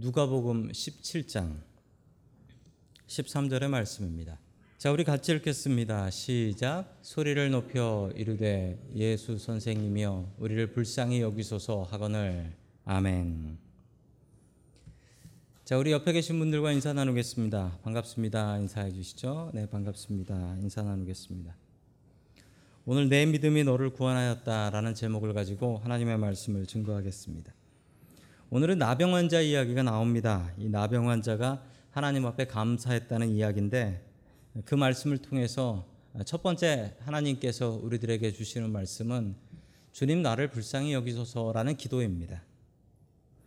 누가복음 17장 13절의 말씀입니다. 자, 우리 같이 읽겠습니다. 시작. 소리를 높여 이르되 예수 선생님이여 우리를 불쌍히 여기소서 하거늘 아멘. 자, 우리 옆에 계신 분들과 인사 나누겠습니다. 반갑습니다. 인사해 주시죠. 네, 반갑습니다. 인사 나누겠습니다. 오늘 내 믿음이 너를 구원하였다라는 제목을 가지고 하나님의 말씀을 증거하겠습니다. 오늘은 나병 환자 이야기가 나옵니다. 이 나병 환자가 하나님 앞에 감사했다는 이야기인데 그 말씀을 통해서 첫 번째 하나님께서 우리들에게 주시는 말씀은 주님 나를 불쌍히 여기소서라는 기도입니다.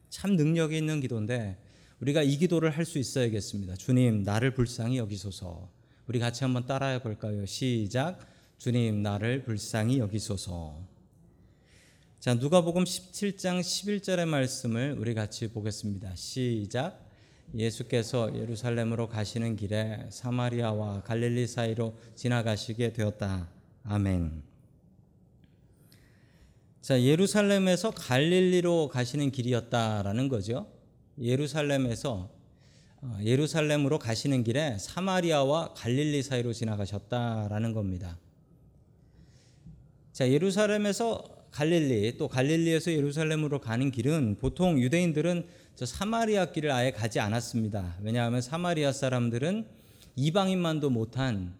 참 능력이 있는 기도인데 우리가 이 기도를 할 수 있어야겠습니다. 주님 나를 불쌍히 여기소서. 우리 같이 한번 따라해 볼까요? 시작. 주님 나를 불쌍히 여기소서. 자, 누가복음 17장 11절의 말씀을 우리 같이 보겠습니다. 시작. 예수께서 예루살렘으로 가시는 길에 사마리아와 갈릴리 사이로 지나가시게 되었다. 아멘. 자, 예루살렘에서 갈릴리로 가시는 길이었다라는 거죠. 예루살렘에서 어, 예루살렘으로 가시는 길에 사마리아와 갈릴리 사이로 지나가셨다라는 겁니다. 자, 예루살렘에서 갈릴리 또 갈릴리에서 예루살렘으로 가는 길은 보통 유대인들은 저 사마리아 길을 아예 가지 않았습니다. 왜냐하면 사마리아 사람들은 이방인만도 못한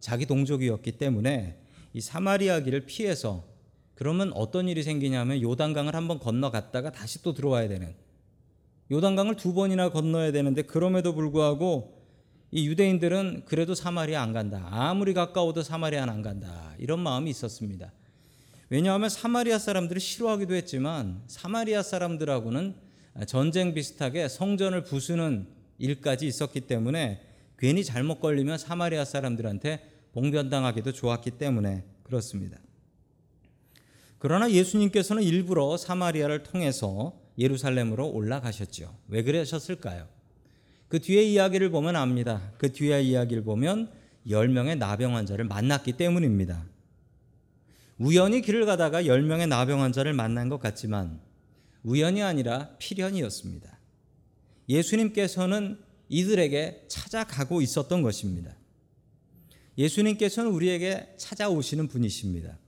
자기 동족이었기 때문에 이 사마리아 길을 피해서 그러면 어떤 일이 생기냐면 요단강을 한번 건너갔다가 다시 또 들어와야 되는 요단강을 두 번이나 건너야 되는데 그럼에도 불구하고 이 유대인들은 그래도 사마리아 안 간다. 아무리 가까워도 사마리아는 안 간다. 이런 마음이 있었습니다. 왜냐하면 사마리아 사람들이 싫어하기도 했지만 사마리아 사람들하고는 전쟁 비슷하게 성전을 부수는 일까지 있었기 때문에 괜히 잘못 걸리면 사마리아 사람들한테 봉변당하기도 좋았기 때문에 그렇습니다. 그러나 예수님께서는 일부러 사마리아를 통해서 예루살렘으로 올라가셨죠. 왜 그러셨을까요? 그 뒤에 이야기를 보면 압니다. 그 뒤에 이야기를 보면 10명의 나병 환자를 만났기 때문입니다. 우연히 길을 가다가 10명의 나병 환자를 만난 것 같지만 우연이 아니라 필연이었습니다. 예수님께서는 이들에게 찾아가고 있었던 것입니다. 예수님께서는 우리에게 찾아오시는 분이십니다.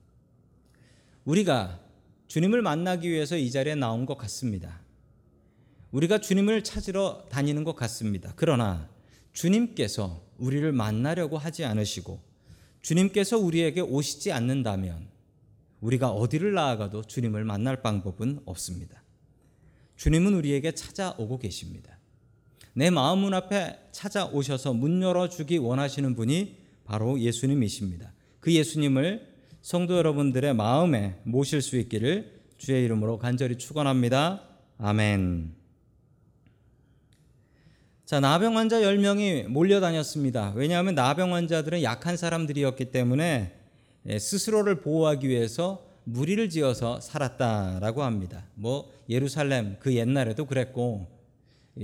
우리가 주님을 만나기 위해서 이 자리에 나온 것 같습니다. 우리가 주님을 찾으러 다니는 것 같습니다. 그러나 주님께서 우리를 만나려고 하지 않으시고 주님께서 우리에게 오시지 않는다면 우리가 어디를 나아가도 주님을 만날 방법은 없습니다. 주님은 우리에게 찾아오고 계십니다. 내 마음 문 앞에 찾아오셔서 문 열어주기 원하시는 분이 바로 예수님이십니다. 그 예수님을 성도 여러분들의 마음에 모실 수 있기를 주의 이름으로 간절히 축원합니다. 아멘. 자, 나병 환자 10명이 몰려다녔습니다. 왜냐하면 나병 환자들은 약한 사람들이었기 때문에 예, 스스로를 보호하기 위해서 무리를 지어서 살았다라고 합니다. 뭐 예루살렘 그 옛날에도 그랬고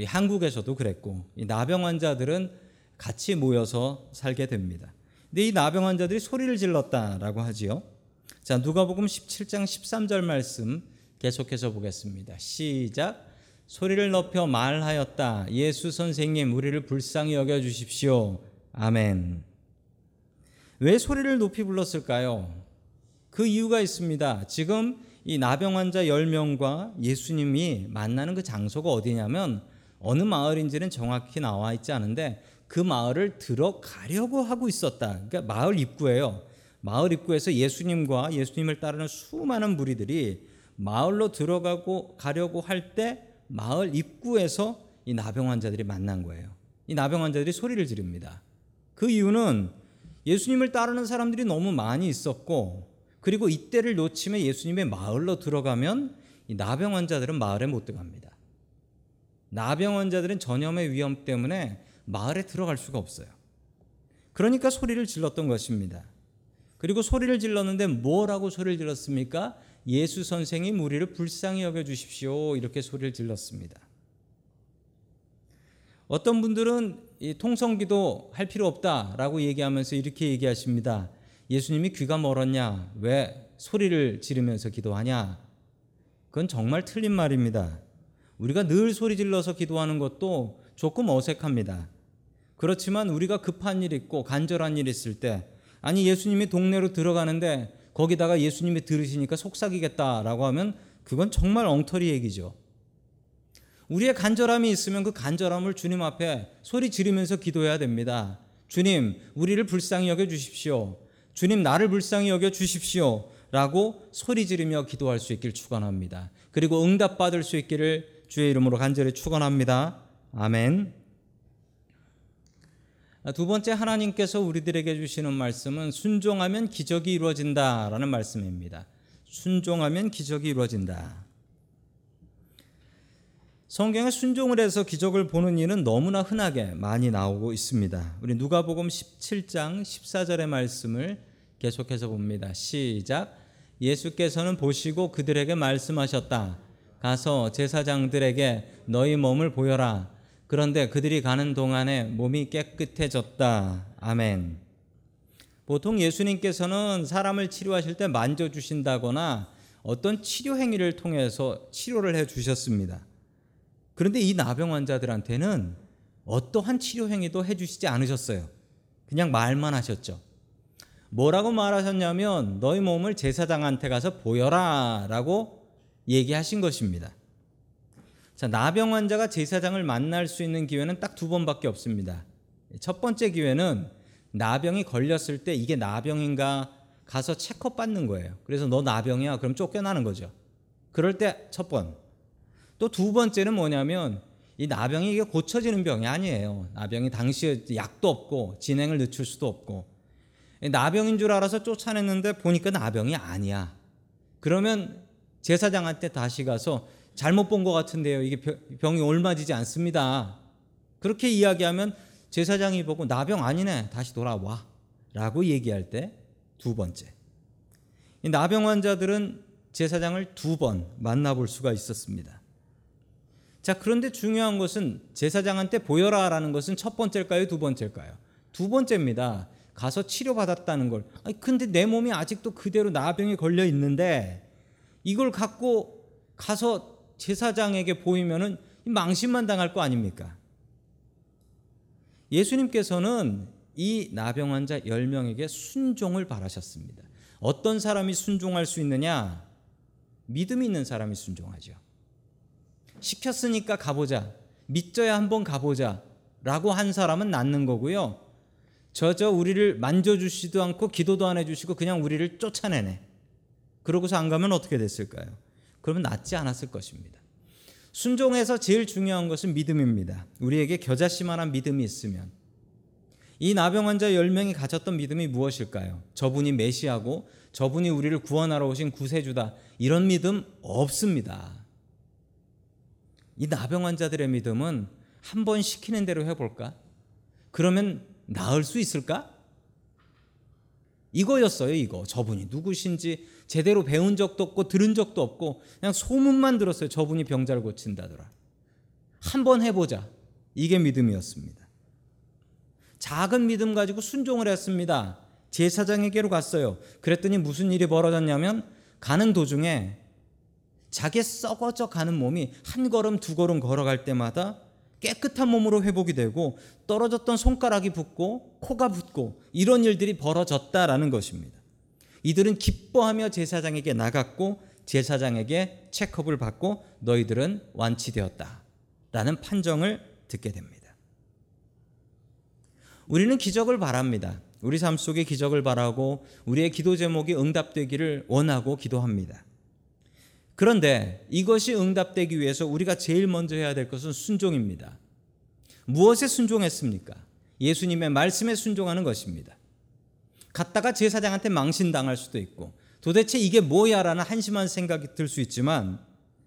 한국에서도 그랬고 이 나병 환자들은 같이 모여서 살게 됩니다. 근데 이 나병 환자들이 소리를 질렀다라고 하지요. 자, 누가복음 17장 13절 말씀 계속해서 보겠습니다. 시작. 소리를 높여 말하였다. 예수 선생님, 우리를 불쌍히 여겨 주십시오. 아멘. 왜 소리를 높이 불렀을까요? 그 이유가 있습니다. 지금 이 나병 환자 10명과 예수님이 만나는 그 장소가 어디냐면 어느 마을인지는 정확히 나와 있지 않은데 그 마을을 들어가려고 하고 있었다. 그러니까 마을 입구예요. 마을 입구에서 예수님과 예수님을 따르는 수많은 무리들이 마을로 들어가고 가려고 할 때 마을 입구에서 이 나병 환자들이 만난 거예요. 이 나병 환자들이 소리를 지릅니다. 그 이유는 예수님을 따르는 사람들이 너무 많이 있었고 그리고 이때를 놓치면 예수님의 마을로 들어가면 이 나병 환자들은 마을에 못 들어갑니다. 나병 환자들은 전염의 위험 때문에 마을에 들어갈 수가 없어요. 그러니까 소리를 질렀던 것입니다. 그리고 소리를 질렀는데 뭐라고 소리를 질렀습니까? 예수 선생님 우리를 불쌍히 여겨 주십시오. 이렇게 소리를 질렀습니다. 어떤 분들은 이 통성기도 할 필요 없다라고 얘기하면서 이렇게 얘기하십니다. 예수님이 귀가 멀었냐? 왜 소리를 지르면서 기도하냐? 그건 정말 틀린 말입니다. 우리가 늘 소리 질러서 기도하는 것도 조금 어색합니다. 그렇지만 우리가 급한 일 있고 간절한 일 있을 때 아니 예수님이 동네로 들어가는데 거기다가 예수님이 들으시니까 속삭이겠다라고 하면 그건 정말 엉터리 얘기죠. 우리의 간절함이 있으면 그 간절함을 주님 앞에 소리 지르면서 기도해야 됩니다. 주님, 우리를 불쌍히 여겨 주십시오. 주님, 나를 불쌍히 여겨 주십시오. 라고 소리 지르며 기도할 수 있길 축원합니다. 그리고 응답 받을 수 있기를 주의 이름으로 간절히 축원합니다. 아멘. 두 번째 하나님께서 우리들에게 주시는 말씀은 순종하면 기적이 이루어진다라는 말씀입니다. 순종하면 기적이 이루어진다. 성경에 순종을 해서 기적을 보는 일은 너무나 흔하게 많이 나오고 있습니다. 우리 누가복음 17장 14절의 말씀을 계속해서 봅니다. 시작. 예수께서는 보시고 그들에게 말씀하셨다. 가서 제사장들에게 너희 몸을 보여라. 그런데 그들이 가는 동안에 몸이 깨끗해졌다. 아멘. 보통 예수님께서는 사람을 치료하실 때 만져주신다거나 어떤 치료 행위를 통해서 치료를 해 주셨습니다. 그런데 이 나병 환자들한테는 어떠한 치료 행위도 해 주시지 않으셨어요. 그냥 말만 하셨죠. 뭐라고 말하셨냐면 너희 몸을 제사장한테 가서 보여라 라고 얘기하신 것입니다. 자, 나병 환자가 제사장을 만날 수 있는 기회는 딱 두 번밖에 없습니다. 첫 번째 기회는 나병이 걸렸을 때 이게 나병인가 가서 체크업 받는 거예요. 그래서 너 나병이야. 그럼 쫓겨나는 거죠. 그럴 때 첫 번. 또 두 번째는 뭐냐면 이 나병이 이게 고쳐지는 병이 아니에요. 나병이 당시에 약도 없고 진행을 늦출 수도 없고 나병인 줄 알아서 쫓아냈는데 보니까 나병이 아니야. 그러면 제사장한테 다시 가서 잘못 본 것 같은데요. 이게 병이 옮아지지 않습니다. 그렇게 이야기하면 제사장이 보고 나병 아니네. 다시 돌아와. 라고 얘기할 때 두 번째. 이 나병 환자들은 제사장을 두 번 만나볼 수가 있었습니다. 자, 그런데 중요한 것은 제사장한테 보여라라는 것은 첫 번째일까요? 두 번째일까요? 두 번째입니다. 가서 치료받았다는 걸. 아니, 근데 내 몸이 아직도 그대로 나병에 걸려 있는데 이걸 갖고 가서 제사장에게 보이면은 망신만 당할 거 아닙니까? 예수님께서는 이 나병 환자 10명에게 순종을 바라셨습니다. 어떤 사람이 순종할 수 있느냐? 믿음이 있는 사람이 순종하죠. 시켰으니까 가보자. 믿져야 한번 가보자. 라고 한 사람은 낫는 거고요. 저저 우리를 만져주시도 않고 기도도 안 해주시고 그냥 우리를 쫓아내네. 그러고서 안 가면 어떻게 됐을까요? 그러면 낫지 않았을 것입니다. 순종에서 제일 중요한 것은 믿음입니다. 우리에게 겨자씨만한 믿음이 있으면 이 나병 환자 10명이 가졌던 믿음이 무엇일까요? 저분이 메시아고 저분이 우리를 구원하러 오신 구세주다. 이런 믿음 없습니다. 이 나병 환자들의 믿음은 한 번 시키는 대로 해볼까? 그러면 나을 수 있을까? 이거였어요, 이거. 저분이 누구신지 제대로 배운 적도 없고 들은 적도 없고 그냥 소문만 들었어요. 저분이 병자를 고친다더라. 한 번 해보자. 이게 믿음이었습니다. 작은 믿음 가지고 순종을 했습니다. 제사장에게로 갔어요. 그랬더니 무슨 일이 벌어졌냐면 가는 도중에 자기 썩어져 가는 몸이 한 걸음 두 걸음 걸어갈 때마다 깨끗한 몸으로 회복이 되고 떨어졌던 손가락이 붓고 코가 붓고 이런 일들이 벌어졌다라는 것입니다. 이들은 기뻐하며 제사장에게 나갔고 제사장에게 체크업을 받고 너희들은 완치되었다. 라는 판정을 듣게 됩니다. 우리는 기적을 바랍니다. 우리 삶 속에 기적을 바라고 우리의 기도 제목이 응답되기를 원하고 기도합니다. 그런데 이것이 응답되기 위해서 우리가 제일 먼저 해야 될 것은 순종입니다. 무엇에 순종했습니까? 예수님의 말씀에 순종하는 것입니다. 갔다가 제사장한테 망신당할 수도 있고 도대체 이게 뭐야라는 한심한 생각이 들 수 있지만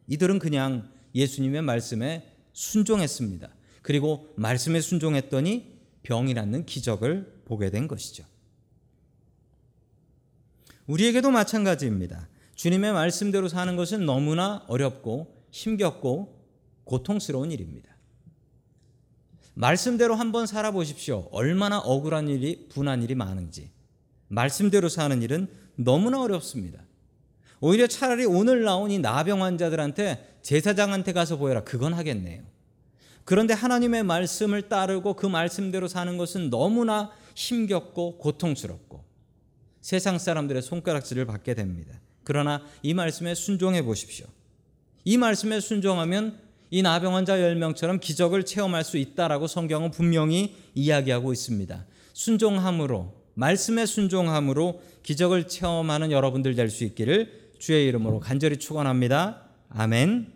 이들은 그냥 예수님의 말씀에 순종했습니다. 그리고 말씀에 순종했더니 병이 낫는 기적을 보게 된 것이죠. 우리에게도 마찬가지입니다. 주님의 말씀대로 사는 것은 너무나 어렵고 힘겹고 고통스러운 일입니다. 말씀대로 한번 살아보십시오. 얼마나 억울한 일이, 분한 일이 많은지. 말씀대로 사는 일은 너무나 어렵습니다. 오히려 차라리 오늘 나온 이 나병 환자들한테 제사장한테 가서 보여라. 그건 하겠네요. 그런데 하나님의 말씀을 따르고 그 말씀대로 사는 것은 너무나 힘겹고 고통스럽고 세상 사람들의 손가락질을 받게 됩니다. 그러나 이 말씀에 순종해 보십시오. 이 말씀에 순종하면 이 나병 환자 10명처럼 기적을 체험할 수 있다라고 성경은 분명히 이야기하고 있습니다. 순종함으로 말씀에 순종함으로 기적을 체험하는 여러분들 될 수 있기를 주의 이름으로 간절히 축원합니다. 아멘.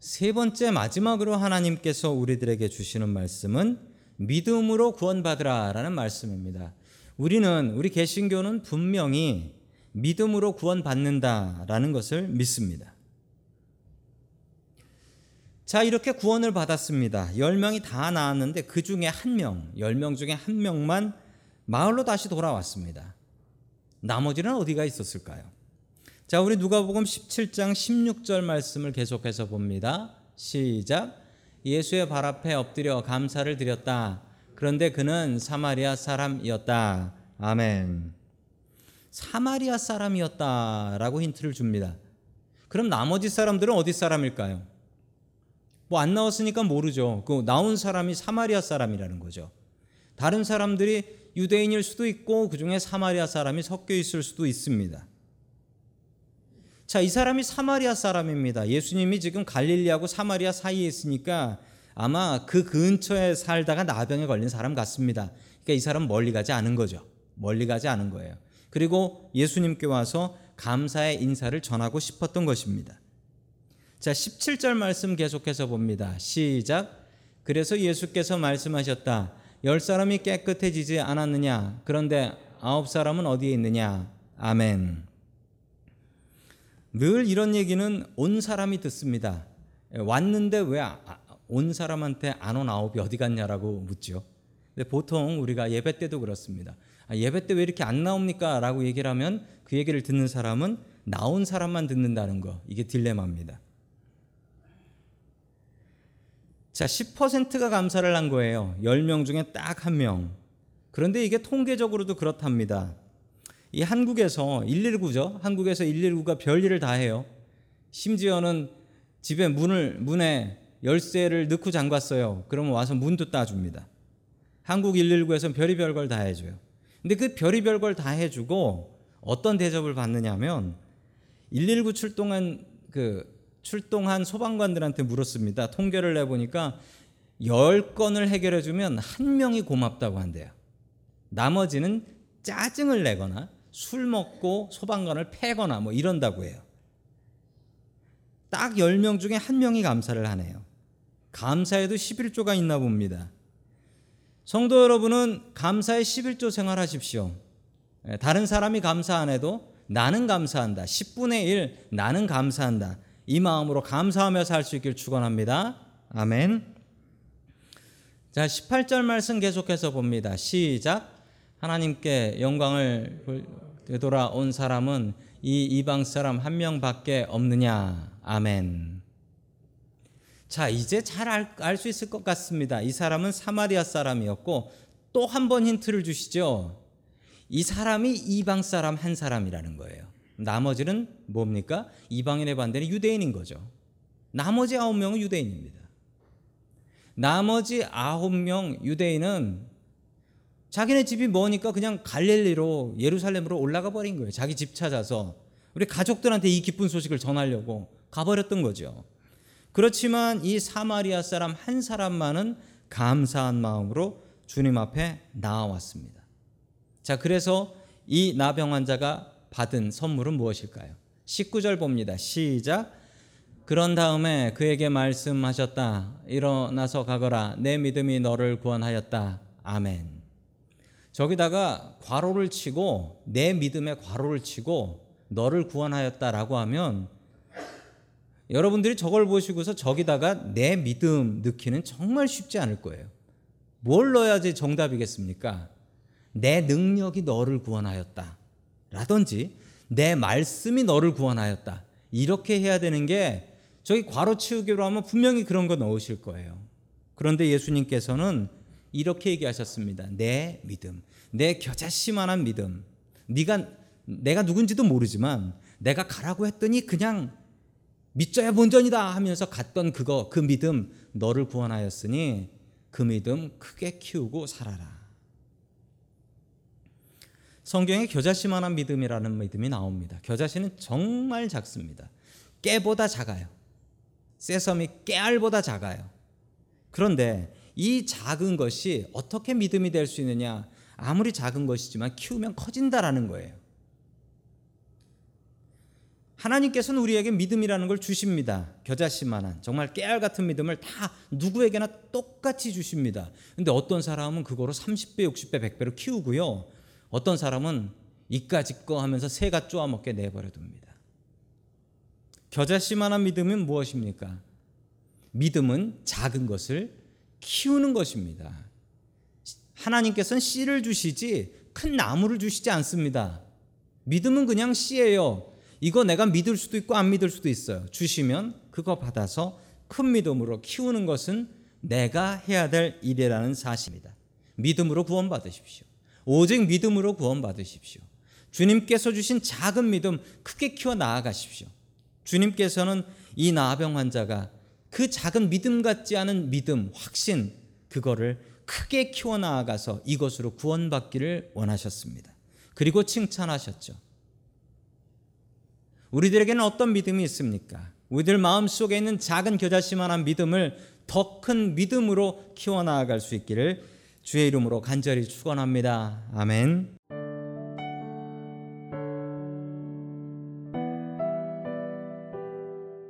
세 번째 마지막으로 하나님께서 우리들에게 주시는 말씀은 믿음으로 구원받으라라는 말씀입니다. 우리는 우리 개신교는 분명히 믿음으로 구원받는다라는 것을 믿습니다. 자, 이렇게 구원을 받았습니다. 10명이 다 나왔는데 그 중에 한 명, 10명 중에 한 명만 마을로 다시 돌아왔습니다. 나머지는 어디가 있었을까요? 자, 우리 누가복음 17장 16절 말씀을 계속해서 봅니다. 시작. 예수의 발 앞에 엎드려 감사를 드렸다. 그런데 그는 사마리아 사람이었다. 아멘. 사마리아 사람이었다라고 힌트를 줍니다. 그럼 나머지 사람들은 어디 사람일까요? 뭐 안 나왔으니까 모르죠. 그 나온 사람이 사마리아 사람이라는 거죠. 다른 사람들이 유대인일 수도 있고 그 중에 사마리아 사람이 섞여 있을 수도 있습니다. 자, 이 사람이 사마리아 사람입니다. 예수님이 지금 갈릴리하고 사마리아 사이에 있으니까 아마 그 근처에 살다가 나병에 걸린 사람 같습니다. 그러니까 이 사람 멀리 가지 않은 거죠. 멀리 가지 않은 거예요. 그리고 예수님께 와서 감사의 인사를 전하고 싶었던 것입니다. 자, 17절 말씀 계속해서 봅니다. 시작. 그래서 예수께서 말씀하셨다. 열 사람이 깨끗해지지 않았느냐? 그런데 아홉 사람은 어디에 있느냐? 아멘. 늘 이런 얘기는 온 사람이 듣습니다. 왔는데 왜 온 사람한테 안 온 아홉이 어디 갔냐라고 묻죠. 근데 보통 우리가 예배 때도 그렇습니다. 아, 예배 때 왜 이렇게 안 나옵니까? 라고 얘기를 하면 그 얘기를 듣는 사람은 나온 사람만 듣는다는 거. 이게 딜레마입니다. 자, 10%가 감사를 한 거예요. 10명 중에 딱 한 명. 그런데 이게 통계적으로도 그렇답니다. 이 한국에서 119죠. 한국에서 119가 별일을 다 해요. 심지어는 집에 문을 문에 열쇠를 넣고 잠갔어요. 그러면 와서 문도 따줍니다. 한국 119에서는 별의별 걸 다 해줘요. 근데 그 별의별 걸 다 해주고 어떤 대접을 받느냐면 119 출동한 그 출동한 소방관들한테 물었습니다. 통계를 내보니까 10건을 해결해 주면 한 명이 고맙다고 한대요. 나머지는 짜증을 내거나 술 먹고 소방관을 패거나 뭐 이런다고 해요. 딱 10명 중에 한 명이 감사를 하네요. 감사에도 11조가 있나 봅니다. 성도 여러분은 감사의 11조 생활하십시오. 예, 다른 사람이 감사 안 해도 나는 감사한다. 10분의 1 나는 감사한다. 이 마음으로 감사하며 살 수 있길 축원합니다. 아멘. 자, 18절 말씀 계속해서 봅니다. 시작. 하나님께 영광을 되돌아온 사람은 이 이방 사람 한 명밖에 없느냐. 아멘. 자, 이제 잘 알수 있을 것 같습니다. 이 사람은 사마리아 사람이었고 또 한 번 힌트를 주시죠. 이 사람이 이방 사람 한 사람이라는 거예요. 나머지는 뭡니까? 이방인의 반대는 유대인인 거죠. 나머지 아홉 명은 유대인입니다. 나머지 아홉 명 유대인은 자기네 집이 뭐니까 그냥 갈릴리로 예루살렘으로 올라가 버린 거예요. 자기 집 찾아서 우리 가족들한테 이 기쁜 소식을 전하려고 가버렸던 거죠. 그렇지만 이 사마리아 사람 한 사람만은 감사한 마음으로 주님 앞에 나와왔습니다. 자, 그래서 이 나병 환자가 받은 선물은 무엇일까요? 19절 봅니다. 시작. 그런 다음에 그에게 말씀하셨다. 일어나서 가거라. 내 믿음이 너를 구원하였다. 아멘. 저기다가 괄호를 치고 내 믿음에 괄호를 치고 너를 구원하였다라고 하면 여러분들이 저걸 보시고서 저기다가 내 믿음 넣기는 정말 쉽지 않을 거예요. 뭘 넣어야지 정답이겠습니까? 내 능력이 너를 구원하였다. 라든지 내 말씀이 너를 구원하였다. 이렇게 해야 되는 게 저기 괄호 치우기로 하면 분명히 그런 거 넣으실 거예요. 그런데 예수님께서는 이렇게 얘기하셨습니다. 내 믿음, 내 겨자씨만한 믿음. 네가 내가 누군지도 모르지만 내가 가라고 했더니 그냥 믿져야 본전이다 하면서 갔던 그거 그 믿음 너를 구원하였으니 그 믿음 크게 키우고 살아라. 성경에 겨자씨만한 믿음이라는 믿음이 나옵니다. 겨자씨는 정말 작습니다. 깨보다 작아요. 세섬이 깨알보다 작아요. 그런데 이 작은 것이 어떻게 믿음이 될 수 있느냐? 아무리 작은 것이지만 키우면 커진다라는 거예요. 하나님께서는 우리에게 믿음이라는 걸 주십니다. 겨자씨만한 정말 깨알 같은 믿음을 다 누구에게나 똑같이 주십니다. 근데 어떤 사람은 그거로 30배, 60배, 100배로 키우고요. 어떤 사람은 이까짓 거 하면서 새가 쪼아먹게 내버려 둡니다. 겨자씨만한 믿음은 무엇입니까? 믿음은 작은 것을 키우는 것입니다. 하나님께서는 씨를 주시지 큰 나무를 주시지 않습니다. 믿음은 그냥 씨예요. 이거 내가 믿을 수도 있고 안 믿을 수도 있어요. 주시면 그거 받아서 큰 믿음으로 키우는 것은 내가 해야 될 일이라는 사실입니다. 믿음으로 구원받으십시오. 오직 믿음으로 구원받으십시오. 주님께서 주신 작은 믿음 크게 키워 나아가십시오. 주님께서는 이 나병 환자가 그 작은 믿음 같지 않은 믿음, 확신, 그거를 크게 키워 나아가서 이것으로 구원받기를 원하셨습니다. 그리고 칭찬하셨죠. 우리들에게는 어떤 믿음이 있습니까? 우리들 마음 속에 있는 작은 겨자씨만한 믿음을 더 큰 믿음으로 키워 나아갈 수 있기를 주의 이름으로 간절히 축원합니다. 아멘.